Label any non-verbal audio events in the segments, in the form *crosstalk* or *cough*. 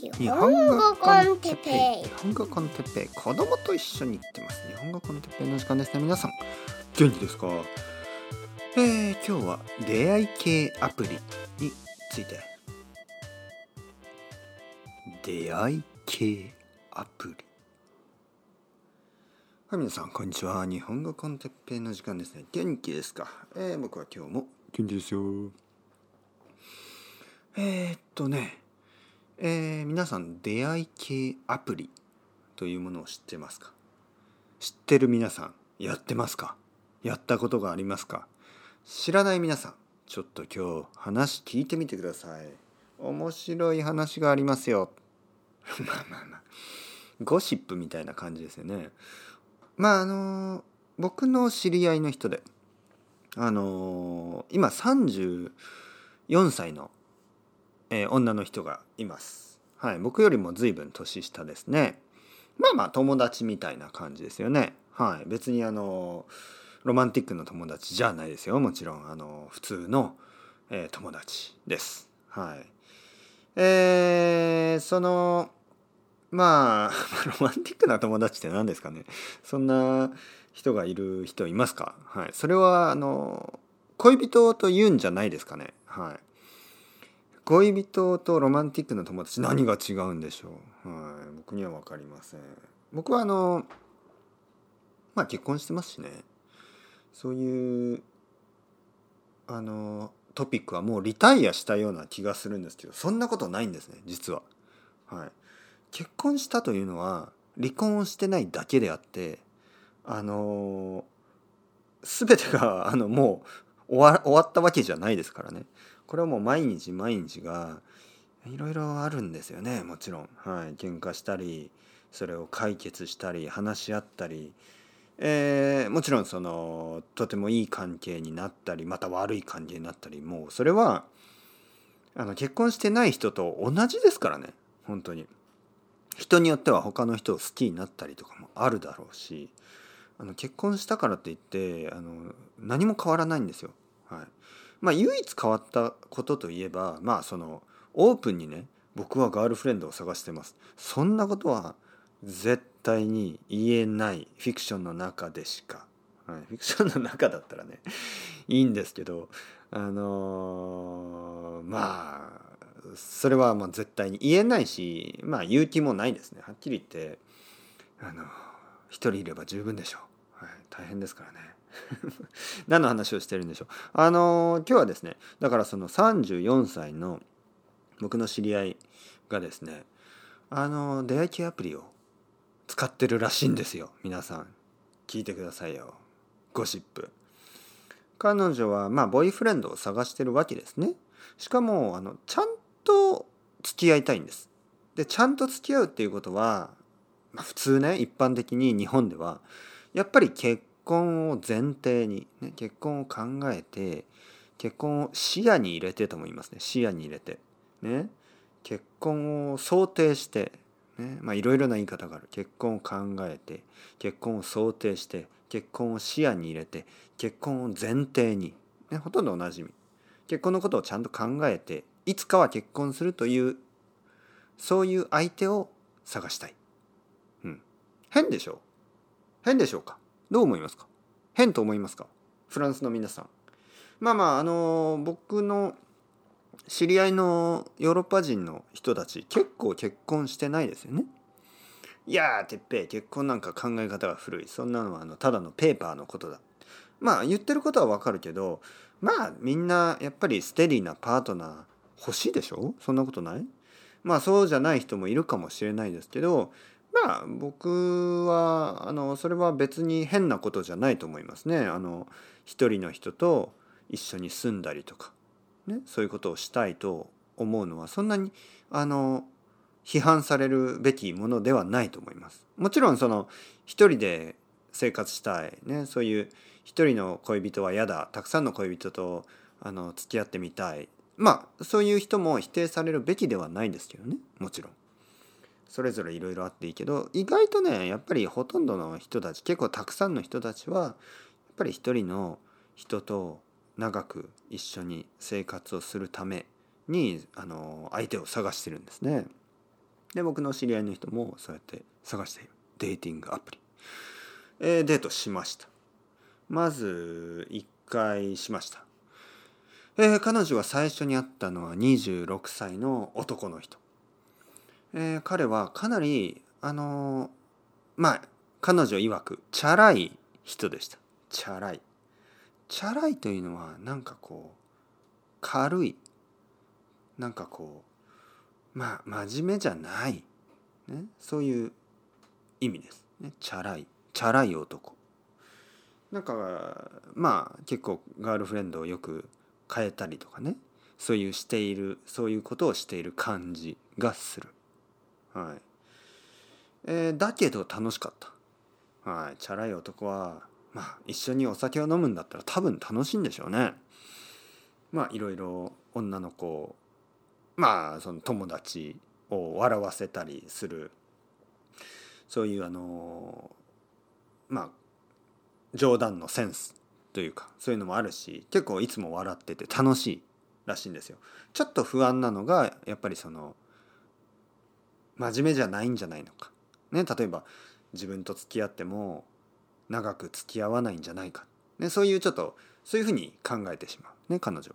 日本語コンテッペイ。日本語コンテッペイ。子供と一緒に行ってます。日本語コンテッペイの時間ですね。皆さん元気ですか？えー、今日は出会い系アプリについて。出会い系アプリ。はい皆さんこんにちは。日本語コンテッペイの時間ですね。元気ですか？えー、僕は今日も元気ですよ。えー、っとね。えー、皆さん出会い系アプリというものを知ってますか？知ってる皆さんやってますか？やったことがありますか？知らない皆さんちょっと今日話聞いてみてください。面白い話がありますよ。*laughs* まあまあまあ。ゴシップみたいな感じですよね。まああの僕の知り合いの人であの今34歳のえー、女の人がいます。はい、僕よりも随分年下ですね。まあまあ友達みたいな感じですよね。はい、別にあのロマンティックな友達じゃないですよ。もちろんあの普通の、えー、友達です。はい。えー、そのまあ *laughs* ロマンティックな友達って何ですかね。そんな人がいる人いますか？はい。それはあの恋人と言うんじゃないですかね。はい。恋人とロマンティックな友達何が違うんでしょう、はい、僕には分かりません僕はあのまあ結婚してますしねそういうあのトピックはもうリタイアしたような気がするんですけどそんなことないんですね実は。はい、結婚したというのは離婚をしてないだけであってあの全てがあのもう終わ終わったわけじゃないですからね。これはもう毎日毎日がいろいろあるんですよねもちろん。はい、喧嘩したりそれを解決したり話し合ったり、えー、もちろんそのとてもいい関係になったりまた悪い関係になったりもうそれはあの結婚してない人と同じですからね本当に。人によっては他の人を好きになったりとかもあるだろうしあの結婚したからって言ってあの何も変わらないんですよ。はい、まあ唯一変わったことといえばまあそのオープンにね僕はガールフレンドを探してます。そんなことは絶対に言えないフィクションの中でしか、はい、フィクションの中だったらね *laughs* いいんですけどあのー、まあそれはまあ絶対に言えないしまあ勇気もないですね。はっきり言ってあの一人いれば十分でしょう、はい、大変ですからね。*laughs* 何の話をしてるんでしょう？あの今日はですねだからその34歳の僕の知り合いがですねあの出会い系アプリを使ってるらしいんですよ。皆さん聞いてくださいよ。ゴシップ。彼女はまあボーイフレンドを探してるわけですね。しかもあのちゃんと付き合いたいんです。でちゃんと付き合うっていうことは、まあ、普通ね一般的に日本ではやっぱり結婚を前提に、ね、結婚を考えて結婚を視野に入れてとも言いますね。視野に入れて、ね、結婚を想定して、ね、まあいろいろな言い方がある。結婚を考えて結婚を想定して結婚を視野に入れて結婚を前提に、ね、ほとんどおなじみ結婚のことをちゃんと考えていつかは結婚するというそういう相手を探したい。うん。変でしょう。変でしょうか。どう思いますか？変と思いますか？フランスの皆さん。まあまああの僕の知り合いのヨーロッパ人の人たち結構結婚してないですよね。いやーてっぺい結婚なんか考え方が古いそんなのはあのただのペーパーのことだ。まあ言ってることはわかるけどまあみんなやっぱりステディなパートナー欲しいでしょ？そんなことない？まあそうじゃない人もいるかもしれないですけどまあ僕はあのそれは別に変なことじゃないと思いますね。あの一人の人と一緒に住んだりとか、ね、そういうことをしたいと思うのはそんなにあの批判されるべきものではないと思います。もちろんその一人で生活したい、ね、そういう一人の恋人は嫌だたくさんの恋人とあの付き合ってみたいまあそういう人も否定されるべきではないんですけどねもちろん。それぞれいろいろあっていいけど意外とねやっぱりほとんどの人たち結構たくさんの人たちはやっぱり一人の人と長く一緒に生活をするためにあの相手を探してるんですね。で僕の知り合いの人もそうやって探している。デーティングアプリ、えー、デートしました。まず1回しました。えー、彼女は最初に会ったのは26歳の男の人、えー、彼はかなりあのー、まあ彼女曰くチャラい人でした。チャラい。チャラいというのはなんかこう軽い。なんかこうまあ真面目じゃない、ね、そういう意味です、ね、チャラい。チャラい男。なんかまあ結構ガールフレンドをよく変えたりとかね。そういうしているそういうことをしている感じがする。はい。えー、だけど楽しかった。はい。チャラい男はまあ一緒にお酒を飲むんだったら多分楽しいんでしょうね。まあいろいろ女の子まあその友達を笑わせたりする。そういうあのまあ冗談のセンスというかそういうのもあるし結構いつも笑ってて楽しいらしいんですよ。ちょっと不安なのがやっぱりその真面目じゃないんじゃないのか。ね、例えば自分と付き合っても長く付き合わないんじゃないか、ね、そういうちょっとそういうふうに考えてしまう。ね彼女。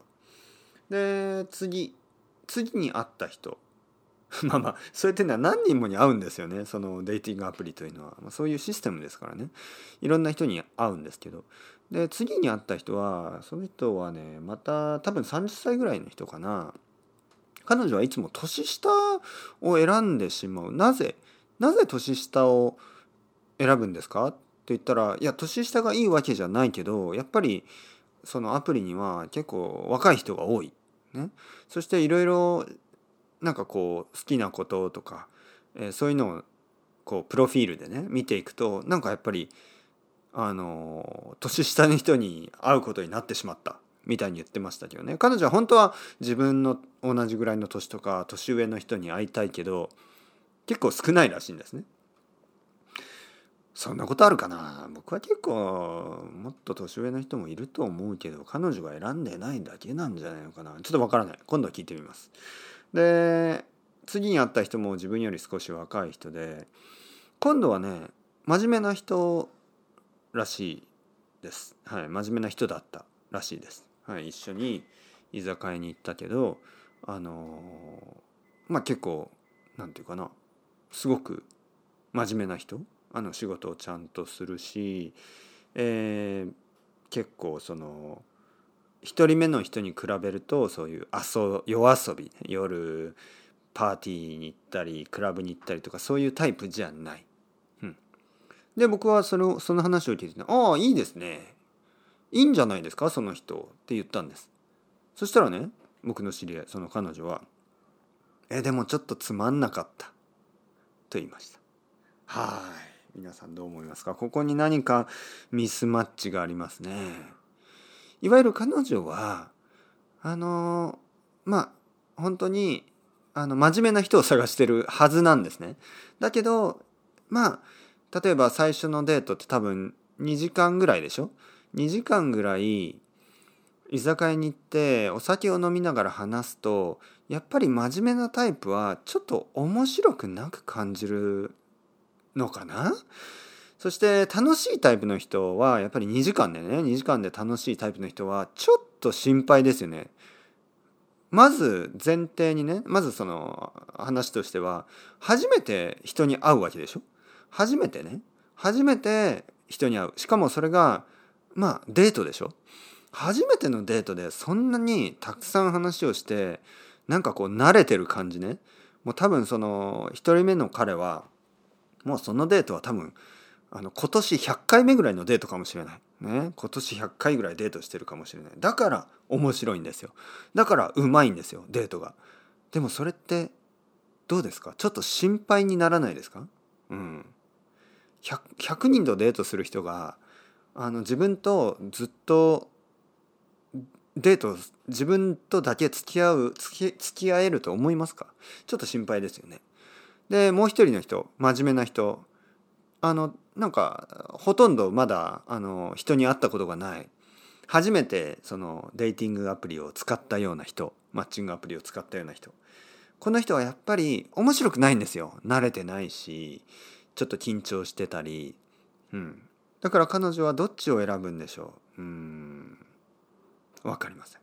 で次次に会った人。*laughs* まあまあそうやってのは何人もに会うんですよね。そのデーティングアプリというのは、まあ、そういうシステムですからね。いろんな人に会うんですけど。で次に会った人はその人はねまた多分30歳ぐらいの人かな。彼女はいつも年下を選んでしまう。なぜなぜ年下を選ぶんですか？って言ったらいや年下がいいわけじゃないけどやっぱりそのアプリには結構若い人が多い。ね、そしていろいろなんかこう好きなこととか、えー、そういうのをこうプロフィールでね見ていくとなんかやっぱりあの年下の人に会うことになってしまった。みたいに言ってましたけどね。彼女は本当は自分の同じぐらいの年とか年上の人に会いたいけど結構少ないらしいんですね。そんなことあるかな？僕は結構もっと年上の人もいると思うけど彼女が選んでないだけなんじゃないのかな？ちょっとわからない。今度は聞いてみます。で次に会った人も自分より少し若い人で今度はね真面目な人らしいです。はい真面目な人だったらしいです。はい一緒に居酒屋に行ったけどあのまあ結構なんていうかなすごく真面目な人あの仕事をちゃんとするし、えー、結構その1人目の人に比べるとそういう遊夜遊び夜パーティーに行ったりクラブに行ったりとかそういうタイプじゃない。うん、で僕はそのその話を聞いて「ああいいですねいいんじゃないですか？その人」って言ったんです。そしたらね僕の知り合いその彼女は「えでもちょっとつまんなかった」と言いました。はい皆さんどう思いますか？ここに何かミスマッチがありますね。いわゆる彼女はあのまあ本当にあの真面目な人を探してるはずなんですね。だけどまあ例えば最初のデートって多分2時間ぐらいでしょ？?2 時間ぐらい居酒屋に行ってお酒を飲みながら話すとやっぱり真面目なタイプはちょっと面白くなく感じるのかな？そして楽しいタイプの人はやっぱり2時間でね2時間で楽しいタイプの人はちょっと心配ですよね。まず前提にねまずその話としては初めて人に会うわけでしょ？初めてね初めて人に会うしかもそれがまあデートでしょ？初めてのデートでそんなにたくさん話をしてなんかこう慣れてる感じね？もう多分その1人目の彼はもうそのデートは多分あの今年100回目ぐらいのデートかもしれない。ね、今年100回ぐらいデートしてるかもしれない。だから面白いんですよ。だからうまいんですよ、デートが。でもそれってどうですか？ちょっと心配にならないですか？うん。100, 100人とデートする人があの自分とずっとデート自分とだけ付き合う付き付き合えると思いますか？ちょっと心配ですよね。でもう一人の人真面目な人あのなんかほとんどまだあの人に会ったことがない。初めてそのデイティングアプリを使ったような人マッチングアプリを使ったような人。この人はやっぱり面白くないんですよ。慣れてないしちょっと緊張してたり、うん、だから彼女はどっちを選ぶんでしょう？うん。分かりません。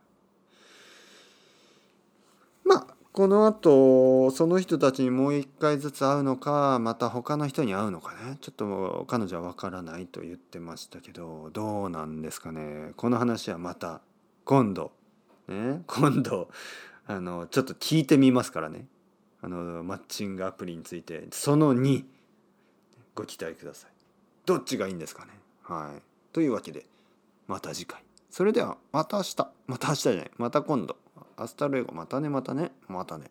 まあこのあとその人たちにもう一回ずつ会うのかまた他の人に会うのかね。ちょっと彼女は分からないと言ってましたけどどうなんですかね？この話はまた今度。ね？今度あのちょっと聞いてみますからね。あのマッチングアプリについてその2ご期待ください。どっちがいいんですかね。はい。というわけでまた次回。それではまた明日。また明日じゃない。また今度。 Hasta luego。またねまたね。またね。